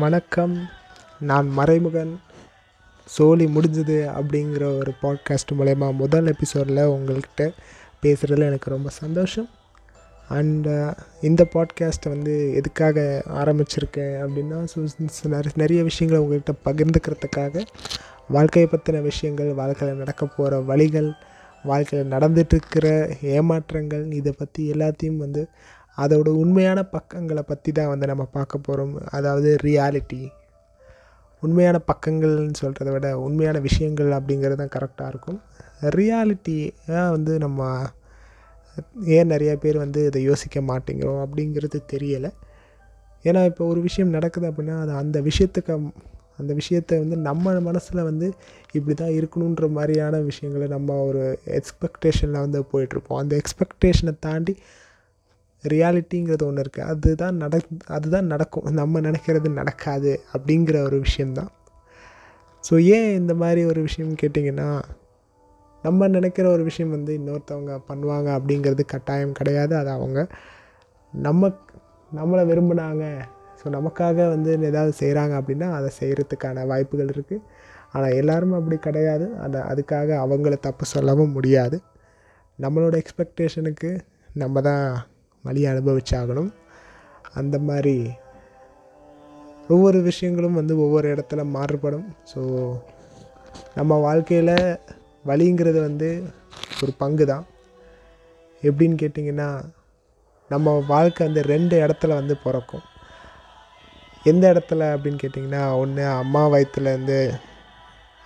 வணக்கம். நான் மறைமுகன். சோலி முடிஞ்சது அப்படிங்கிற ஒரு பாட்காஸ்ட் மூலயமா முதல் எபிசோடில் உங்கள்கிட்ட பேசுகிறதுல எனக்கு ரொம்ப சந்தோஷம். அண்டு uh, இந்த பாட்காஸ்ட்டை வந்து எதுக்காக ஆரம்பிச்சிருக்கேன் அப்படின்னா ஸோ நிறைய விஷயங்களை உங்கள்கிட்ட பகிர்ந்துக்கிறதுக்காக வாழ்க்கையை பற்றின விஷயங்கள் வாழ்க்கையில் நடக்க போகிற வழிகள் வாழ்க்கையில் நடந்துகிட்ருக்கிற ஏமாற்றங்கள் இதை பற்றி எல்லாத்தையும் வந்து அதோட உண்மையான பக்கங்களை பற்றி தான் வந்து நம்ம பார்க்க போகிறோம் அதாவது ரியாலிட்டி உண்மையான பக்கங்கள்னு சொல்கிறத விட உண்மையான விஷயங்கள் அப்படிங்கிறது தான் கரெக்டாக இருக்கும். ரியாலிட்டி வந்து நம்ம ஏன் நிறைய பேர் வந்து இதை யோசிக்க மாட்டேங்கிறோம் அப்படிங்கிறது தெரியலை. ஏன்னா இப்போ ஒரு விஷயம் நடக்குது அப்படின்னா அது அந்த விஷயத்துக்கு அந்த விஷயத்த வந்து நம்ம மனசில் வந்து இப்படி தான் இருக்கணுன்ற மாதிரியான விஷயங்களை நம்ம ஒரு எக்ஸ்பெக்டேஷனில் வந்து போயிட்டுருப்போம் அந்த எக்ஸ்பெக்டேஷனை தாண்டி ரியாலிட்டிங்கிறது ஒன்று இருக்குது அதுதான் நடக் அதுதான் நடக்கும். நம்ம நினைக்கிறது நடக்காது அப்படிங்கிற ஒரு விஷயந்தான் ஸோ ஏன் இந்த மாதிரி ஒரு விஷயம் கேட்டிங்கன்னா நம்ம நினைக்கிற ஒரு விஷயம் வந்து இன்னொருத்தவங்க பண்ணுவாங்க அப்படிங்கிறது கட்டாயம் கிடையாது. அது அவங்க நம்ம நம்மளை விரும்பினாங்க. ஸோ நமக்காக வந்து ஏதாவது செய்கிறாங்க அப்படின்னா அதை செய்கிறதுக்கான வாய்ப்புகள் இருக்குது ஆனால் எல்லோரும் அப்படி கிடையாது. அந்த அதுக்காக அவங்கள தப்பு சொல்லவும் முடியாது. நம்மளோட எக்ஸ்பெக்டேஷனுக்கு நம்ம தான் வழியை அனுபவிச்சாகணும். அந்த மாதிரி ஒவ்வொரு விஷயங்களும் வந்து ஒவ்வொரு இடத்துல மாறுபடும். ஸோ நம்ம வாழ்க்கையில் வழிங்கிறது வந்து ஒரு பங்கு தான் எப்படின்னு கேட்டிங்கன்னா நம்ம வாழ்க்கை வந்து ரெண்டு இடத்துல வந்து பிறக்கும். எந்த இடத்துல அப்படின்னு கேட்டிங்கன்னா ஒன்று அம்மா வயிற்றுலேருந்து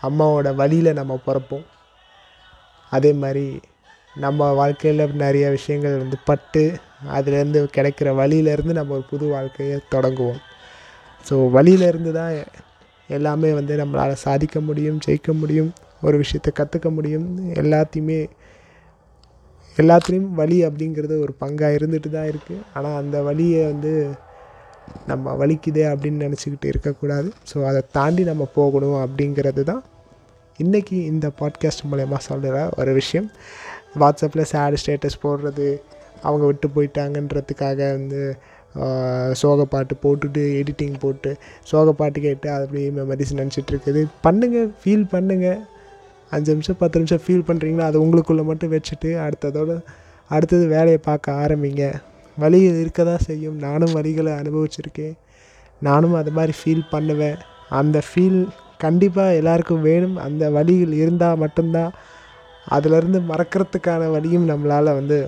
அம்மாவோட வழியில் நம்ம பிறப்போம். அதே மாதிரி நம்ம வாழ்க்கையில் நிறைய விஷயங்கள் வந்து பட்டு அதுலேருந்து கிடைக்கிற வழியிலேருந்து நம்ம ஒரு புது வாழ்க்கையை தொடங்குவோம். ஸோ வழியிலேருந்து தான் எல்லாமே வந்து நம்மளால் சாதிக்க முடியும் ஜெயிக்க முடியும் ஒரு விஷயத்தை கற்றுக்க முடியும். எல்லாத்தையுமே எல்லாத்துலேயும் வழி அப்படிங்கிறது ஒரு பங்காக இருந்துட்டு தான் இருக்குது ஆனால் அந்த வழியை வந்து நம்ம வலிக்குதே அப்படின்னு நினச்சிக்கிட்டு இருக்கக்கூடாது. ஸோ அதை தாண்டி நம்ம போகணும் அப்படிங்கிறது தான் இன்றைக்கி இந்த பாட்காஸ்ட் மூலயமா சொல்கிற ஒரு விஷயம். வாட்ஸ்அப்பில் சேடு ஸ்டேட்டஸ் போடுறது அவங்க விட்டு போயிட்டாங்கன்றதுக்காக வந்து சோக பாட்டு போட்டுட்டு எடிட்டிங் போட்டு சோக பாட்டு கேட்டு அது அப்படியே மெமரிஸ் நினச்சிட்ருக்குது. பண்ணுங்கள் ஃபீல் பண்ணுங்கள் அஞ்சு நிமிஷம் பத்து நிமிஷம் ஃபீல் பண்ணுறீங்களா அது உங்களுக்குள்ளே மட்டும் வச்சுட்டு அடுத்ததோடு அடுத்தது வேலையை பார்க்க ஆரம்பிங்க. வழி இருக்க தான் செய்யும். நானும் வழிகளை அனுபவிச்சிருக்கேன். நானும் அது மாதிரி ஃபீல் பண்ணுவேன். அந்த ஃபீல் கண்டிப்பாக எல்லாருக்கும் வேணும். அந்த வழிகள் இருந்தால் மட்டும்தான் அதுலேருந்து மறக்கிறதுக்கான வழியும் நம்மளால் வந்து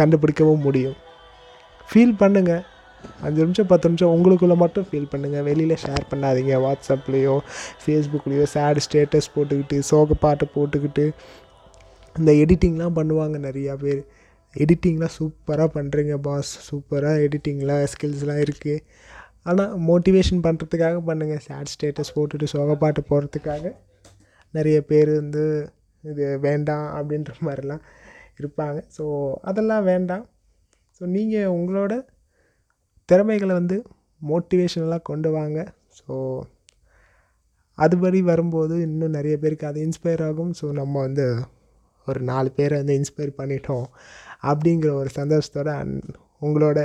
கண்டுபிடிக்கவும் முடியும். ஃபீல் பண்ணுங்கள் அஞ்சு நிமிஷம் பத்து நிமிஷம் உங்களுக்குள்ளே மட்டும் ஃபீல் பண்ணுங்கள் வெளியில் ஷேர் பண்ணாதீங்க. வாட்ஸ்அப்லேயோ ஃபேஸ்புக்லேயோ சேடு ஸ்டேட்டஸ் போட்டுக்கிட்டு சோக பாட்டு போட்டுக்கிட்டு. இந்த எடிட்டிங்லாம் பண்ணுவாங்க நிறையா பேர். எடிட்டிங்லாம் சூப்பராக பண்ணுறீங்க பாஸ் சூப்பராக எடிட்டிங்லாம் ஸ்கில்ஸ்லாம் இருக்குது ஆனால் மோட்டிவேஷன் பண்ணுறதுக்காக பண்ணுங்கள் சேட் ஸ்டேட்டஸ் போட்டுட்டு சோக பாட்டு போடுறதுக்காக. நிறைய பேர் வந்து இது வேண்டாம் அப்படின்ற மாதிரிலாம் இருப்பாங்க. ஸோ அதெல்லாம் வேண்டாம். ஸோ நீங்கள் உங்களோட திறமைகளை வந்து மோட்டிவேஷனெல்லாம் கொண்டு வாங்க. ஸோ அதுபடி வரும்போது இன்னும் நிறைய பேருக்கு அது இன்ஸ்பயர் ஆகும். ஸோ நம்ம வந்து ஒரு நாலு பேரை வந்து இன்ஸ்பயர் பண்ணிட்டோம் அப்படிங்கிற ஒரு சந்தோஷத்தோட உங்களோட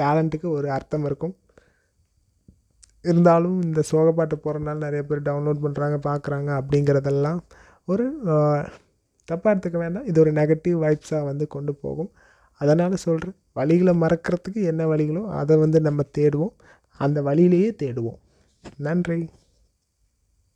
டேலண்ட்டுக்கு ஒரு அர்த்தம் இருக்கும். இருந்தாலும் இந்த சோகப்பாட்டை போகிறனால நிறைய பேர் டவுன்லோட் பண்ணுறாங்க பார்க்குறாங்க அப்படிங்கிறதெல்லாம் ஒரு தப்பாக எடுத்துக்க வேண்டாம். இது ஒரு நெகட்டிவ் வைப்ஸாக வந்து கொண்டு போகும். அதனால் சொல்கிறேன் வழிகளை மறக்கிறதுக்கு என்ன வழிகளோ அதை வந்து நம்ம தேடுவோம். அந்த வழியிலேயே தேடுவோம். நன்றி.